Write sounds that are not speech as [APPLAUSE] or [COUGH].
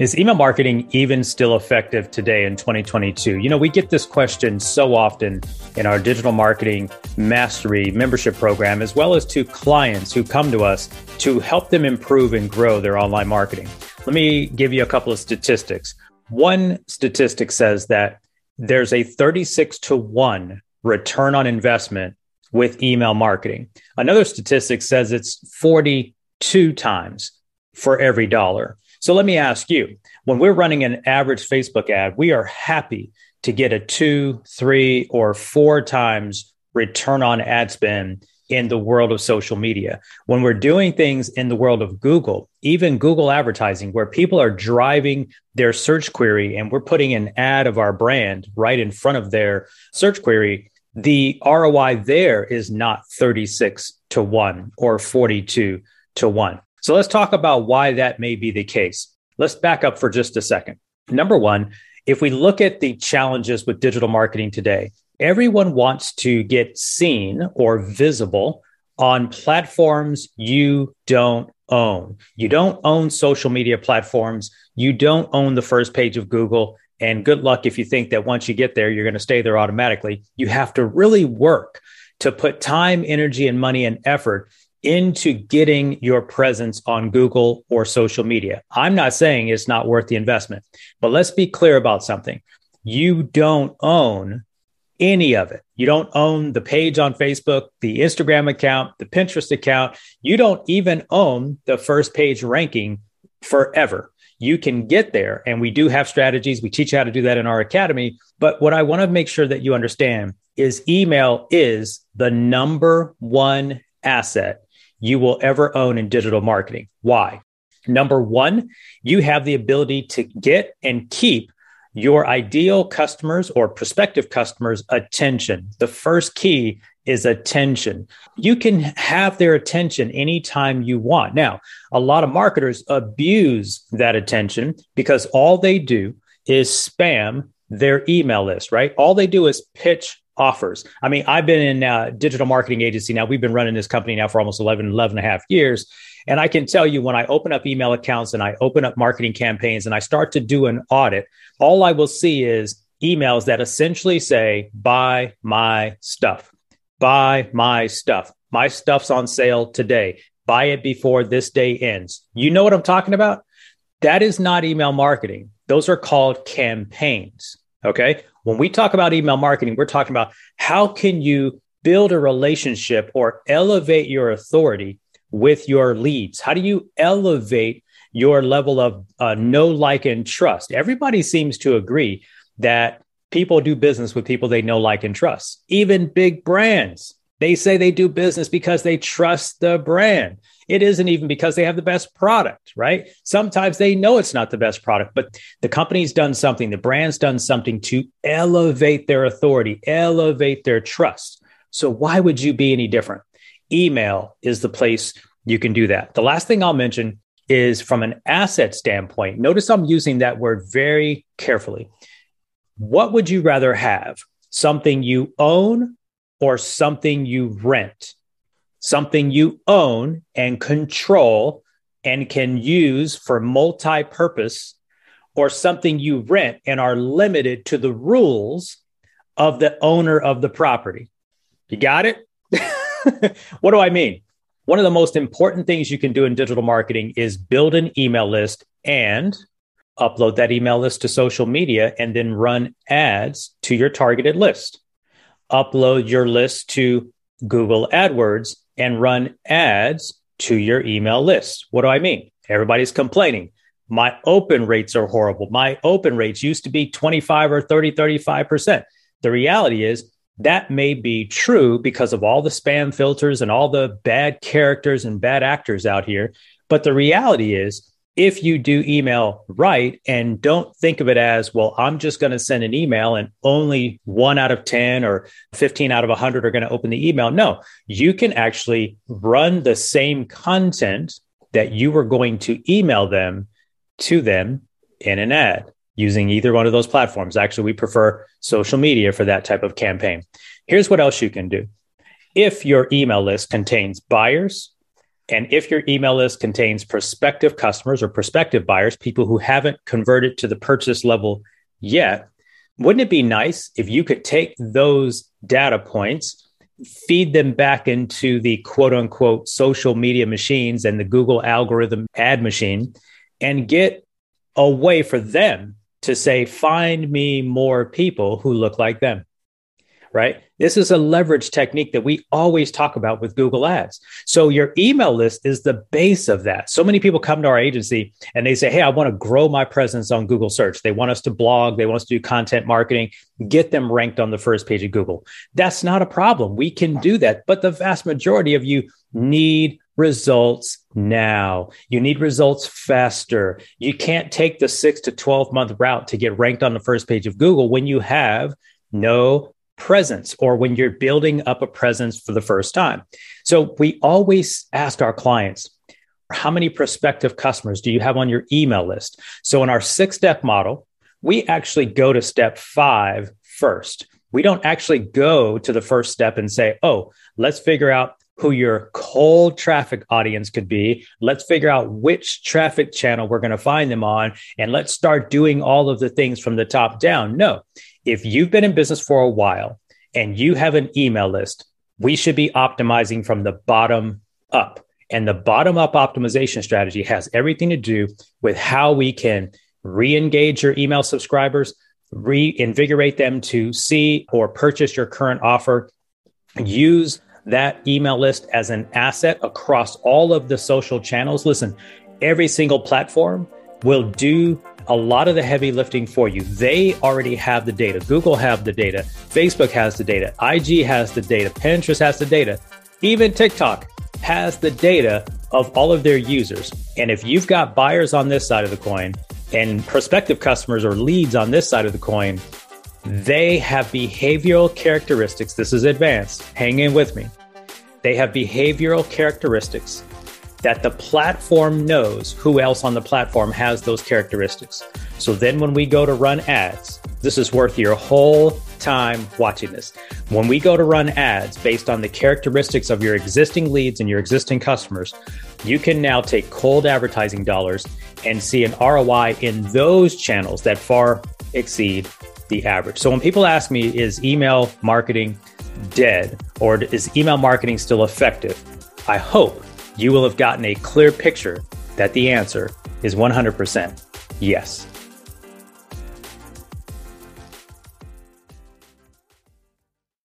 Is email marketing even still effective today in 2022? You know, we get this question so often in our digital marketing mastery membership program, as well as to clients who come to us to help them improve and grow their online marketing. Let me give you a couple of statistics. One statistic says that there's a 36 to 1 return on investment with email marketing. Another statistic says it's 42 times for every dollar. So let me ask you when we're running an average Facebook ad, we are happy to get a two, three, or four times return on ad spend in the world of social media. When we're doing things in the world of Google, even Google advertising, where people are driving their search query and we're putting an ad of our brand right in front of their search query, the ROI there is not 36 to 1 or 42 to 1. So let's talk about why that may be the case. Let's back up for just a second. Number one, if we look at the challenges with digital marketing today, everyone wants to get seen or visible on platforms you don't own. You don't own social media platforms. You don't own the first page of Google. And good luck if you think that once you get there, you're going to stay there automatically. You have to really work to put time, energy, and money and effort into getting your presence on Google or social media. I'm not saying it's not worth the investment, but let's be clear about something. You don't own any of it. You don't own the page on Facebook, the Instagram account, the Pinterest account. You don't even own the first page ranking forever. You can get there, and we do have strategies. We teach you how to do that in our academy. But what I want to make sure that you understand is email is the number one asset you will ever own in digital marketing. Why? Number one, you have the ability to get and keep your ideal customers or prospective customers' attention. The first key is attention. You can have their attention anytime you want. Now, a lot of marketers abuse that attention because all they do is spam their email list, right? All they do is pitch offers. I mean, I've been in a digital marketing agency now. We've been running this company now for almost 11, 11 and a half years. And I can tell you when I open up email accounts and I open up marketing campaigns and I start to do an audit, all I will see is emails that essentially say, buy my stuff, buy my stuff. My stuff's on sale today. Buy it before this day ends. You know what I'm talking about? That is not email marketing. Those are called campaigns. Okay. When we talk about email marketing, we're talking about how can you build a relationship or elevate your authority with your leads? How do you elevate your level of uh, know, like, and trust? Everybody seems to agree that people do business with people they know, like, and trust. Even big brands, they say they do business because they trust the brand. It isn't even because they have the best product, right? Sometimes they know it's not the best product, but the company's done something, the brand's done something to elevate their authority, elevate their trust. So why would you be any different? Email is the place you can do that. The last thing I'll mention is from an asset standpoint. Notice I'm using that word very carefully. What would you rather have? Something you own or something you rent? something you own and control and can use for multi purpose, or something you rent and are limited to the rules of the owner of the property. You got it? [LAUGHS] what do I mean? One of the most important things you can do in digital marketing is build an email list and upload that email list to social media and then run ads to your targeted list. Upload your list to Google AdWords and run ads to your email list. What do I mean? Everybody's complaining. My open rates are horrible. My open rates used to be 25 or 30, 35%. The reality is that may be true because of all the spam filters and all the bad characters and bad actors out here. But the reality is if you do email right and don't think of it as, well, I'm just going to send an email and only one out of 10 or 15 out of 100 are going to open the email. No, you can actually run the same content that you were going to email them to them in an ad using either one of those platforms. Actually, we prefer social media for that type of campaign. Here's what else you can do. If your email list contains buyers, And if your email list contains prospective customers or prospective buyers, people who haven't converted to the purchase level yet, wouldn't it be nice if you could take those data points, feed them back into the quote unquote social media machines and the Google algorithm ad machine, and get a way for them to say, find me more people who look like them? Right? This is a leverage technique that we always talk about with Google Ads. So your email list is the base of that. So many people come to our agency and they say, Hey, I want to grow my presence on Google search. They want us to blog, they want us to do content marketing, get them ranked on the first page of Google. That's not a problem. We can do that. But the vast majority of you need results now. You need results faster. You can't take the six to 12 month route to get ranked on the first page of Google when you have no presence or when you're building up a presence for the first time. So we always ask our clients, how many prospective customers do you have on your email list? So in our six step model, we actually go to step five first. We don't actually go to the first step and say, oh, let's figure out who your cold traffic audience could be. Let's figure out which traffic channel we're going to find them on. And let's start doing all of the things from the top down. No, if you've been in business for a while and you have an email list, we should be optimizing from the bottom up. And the bottom up optimization strategy has everything to do with how we can re engage your email subscribers, reinvigorate them to see or purchase your current offer, use that email list as an asset across all of the social channels. Listen, every single platform will do a lot of the heavy lifting for you. They already have the data. Google have the data. Facebook has the data. IG has the data. Pinterest has the data. Even TikTok has the data of all of their users. And if you've got buyers on this side of the coin and prospective customers or leads on this side of the coin, they have behavioral characteristics. This is advanced. Hang in with me. They have behavioral characteristics that the platform knows who else on the platform has those characteristics. So then when we go to run ads, this is worth your whole time watching this. When we go to run ads based on the characteristics of your existing leads and your existing customers, you can now take cold advertising dollars and see an ROI in those channels that far exceed the average. So when people ask me, is email marketing dead or is email marketing still effective? I hope you will have gotten a clear picture that the answer is 100% yes.